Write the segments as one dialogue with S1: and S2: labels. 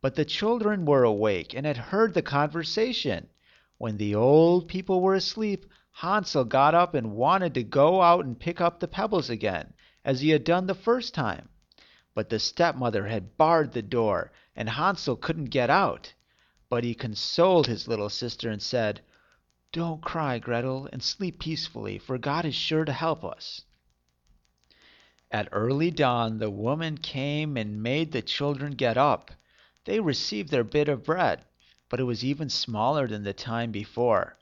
S1: But the children were awake and had heard the conversation. When the old people were asleep, Hansel got up and wanted to go out and pick up the pebbles again, as he had done the first time. But the stepmother had barred the door, and Hansel couldn't get out. But he consoled his little sister and said, "Don't cry, Gretel, and sleep peacefully, for God is sure to help us." At early dawn the woman came and made the children get up. They received their bit of bread, but it was even smaller than the time before.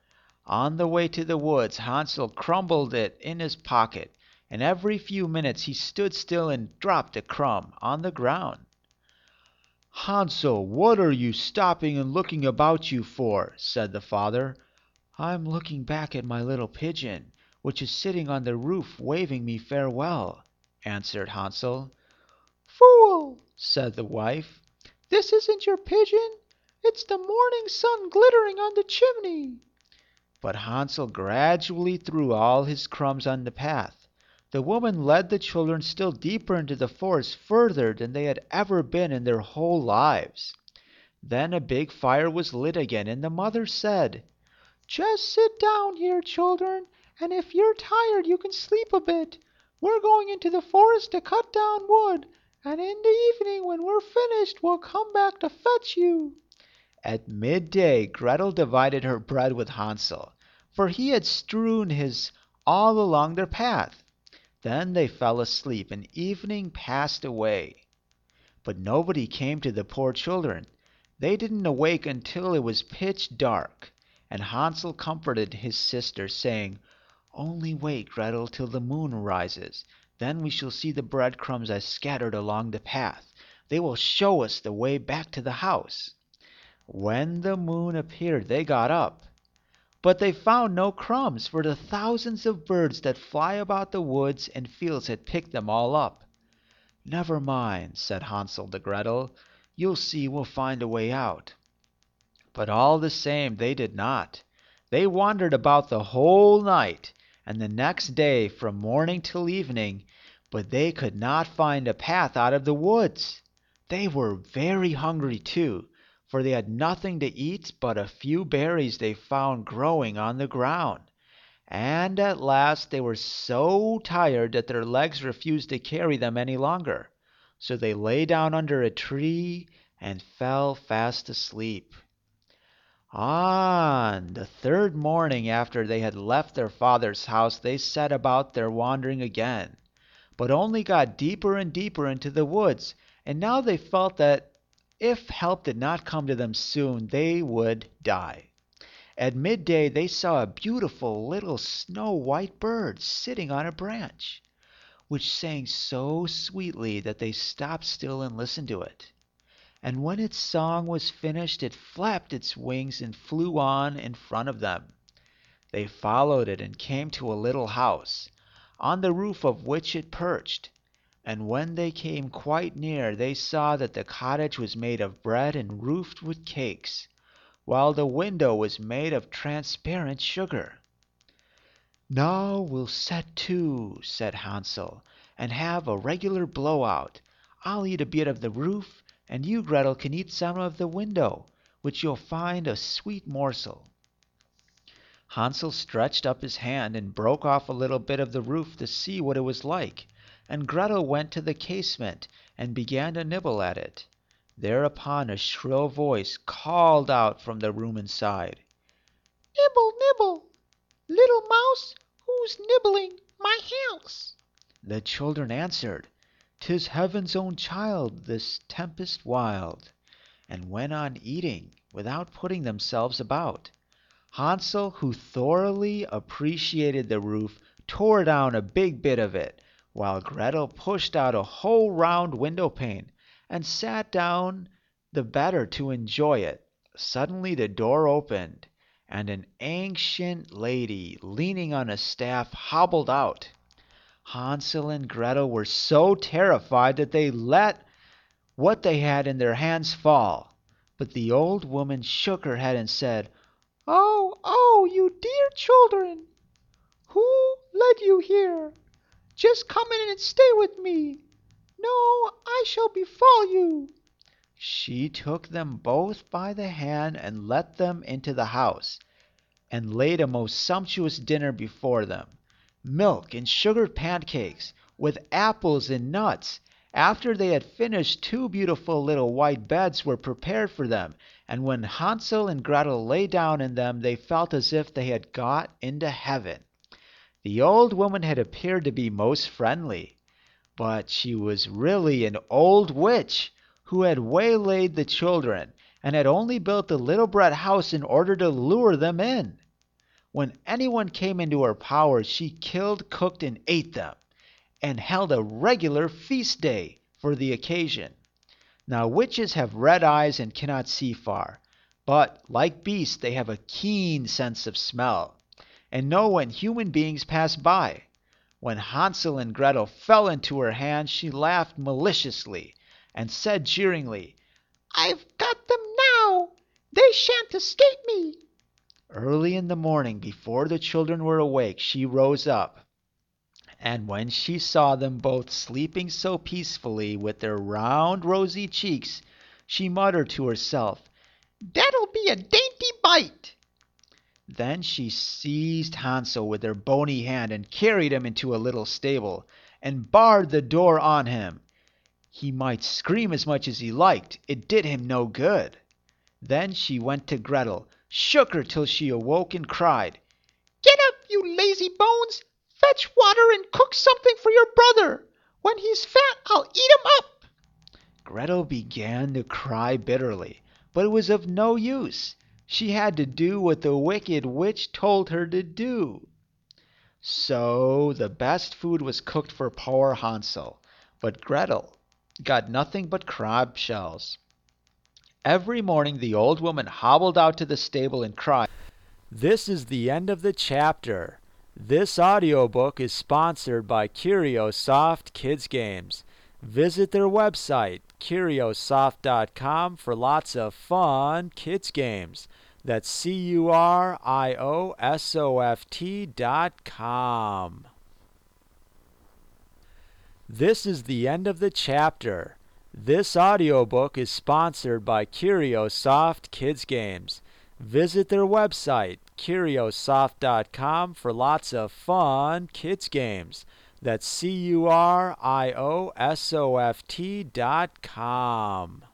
S1: On the way to the woods Hansel crumbled it in his pocket, and every few minutes he stood still and dropped a crumb on the ground. "Hansel, what are you stopping and looking about you for?" said the father. "I'm looking back at my little pigeon, which is sitting on the roof waving me farewell," answered Hansel.
S2: "Fool!" said the wife. "This isn't your pigeon. It's the morning sun glittering on the chimney."
S1: But Hansel gradually threw all his crumbs on the path. The woman led the children still deeper into the forest, further than they had ever been in their whole lives. Then a big fire was lit again, and the mother said,
S2: "Just sit down here, children, and if you're tired you can sleep a bit. We're going into the forest to cut down wood, and in the evening when we're finished we'll come back to fetch you."
S1: At midday Gretel divided her bread with Hansel for he had strewn his all along their path. Then they fell asleep, and evening passed away. But nobody came to the poor children. They didn't awake until it was pitch dark, and Hansel comforted his sister, saying, "Only wait, Gretel, till the moon rises. Then we shall see the breadcrumbs as scattered along the path. They will show us the way back to the house." When the moon appeared they got up. But they found no crumbs, for the thousands of birds that fly about the woods and fields had picked them all up. "Never mind," said Hansel to Gretel, "you'll see we'll find a way out." But all the same they did not. They wandered about the whole night, and the next day from morning till evening, but they could not find a path out of the woods. They were very hungry too for they had nothing to eat but a few berries they found growing on the ground. And at last they were so tired that their legs refused to carry them any longer. So they lay down under a tree and fell fast asleep. On the third morning after they had left their father's house, they set about their wandering again, but only got deeper and deeper into the woods, and now they felt that if help did not come to them soon, they would die. At midday they saw a beautiful little snow white bird sitting on a branch, which sang so sweetly that they stopped still and listened to it. And when its song was finished, it flapped its wings and flew on in front of them. They followed it and came to a little house, on the roof of which it perched and when they came quite near they saw that the cottage was made of bread and roofed with cakes, while the window was made of transparent sugar. "Now we'll set to," said Hansel, "and have a regular blow out. I'll eat a bit of the roof, and you, Gretel, can eat some of the window, which you'll find a sweet morsel." Hansel stretched up his hand and broke off a little bit of the roof to see what it was like and Gretel went to the casement and began to nibble at it. Thereupon a shrill voice called out from the room inside,
S2: "Nibble, nibble! Little mouse, who's nibbling my house?"
S1: The children answered, "'Tis heaven's own child, this tempest wild," and went on eating without putting themselves about. Hansel, who thoroughly appreciated the roof, tore down a big bit of it, while Gretel pushed out a whole round window pane, and sat down the better to enjoy it. Suddenly the door opened, and an ancient lady, leaning on a staff, hobbled out. Hansel and Gretel were so terrified that they let what they had in their hands fall. But the old woman shook her head and said,
S2: "Oh, oh, you dear children! Who led you here? Just come in and stay with me. No, I shall befall you."
S1: She took them both by the hand and led them into the house, and laid a most sumptuous dinner before them milk and sugared pancakes, with apples and nuts. After they had finished, two beautiful little white beds were prepared for them, and when Hansel and Gretel lay down in them they felt as if they had got into heaven. The old woman had appeared to be most friendly, but she was really an old witch who had waylaid the children, and had only built the little bread house in order to lure them in. When anyone came into her power she killed, cooked, and ate them and held a regular feast day for the occasion. Now witches have red eyes and cannot see far, but like beasts they have a keen sense of smell, and know when human beings pass by. When Hansel and Gretel fell into her hands she laughed maliciously, and said jeeringly,
S2: I've got them now! They shan't escape me!
S1: Early in the morning, before the children were awake, she rose up and when she saw them both sleeping so peacefully with their round rosy cheeks, she muttered to herself,
S2: That'll be a dainty bite!
S1: Then she seized Hansel with her bony hand and carried him into a little stable, and barred the door on him. He might scream as much as he liked, it did him no good. Then she went to Gretel, shook her till she awoke, and cried,
S2: Get up, you lazy bones! Fetch water and cook something for your brother. When he's fat I'll eat him up.
S1: Gretel began to cry bitterly, but it was of no use. She had to do what the wicked witch told her to do. So the best food was cooked for poor Hansel, but Gretel got nothing but crab shells. Every morning the old woman hobbled out to the stable and cried, This is the end of the chapter. This audiobook is sponsored by Curiosoft Kids Games. Visit their website, curiosoft.com, for lots of fun kids games. That's C U R I O S O F T dot com. This is the end of the chapter. This audiobook is sponsored by Curiosoft Kids Games. Visit their website, curiosoft.com, for lots of fun kids games. That's C U R I O S O F T dot com.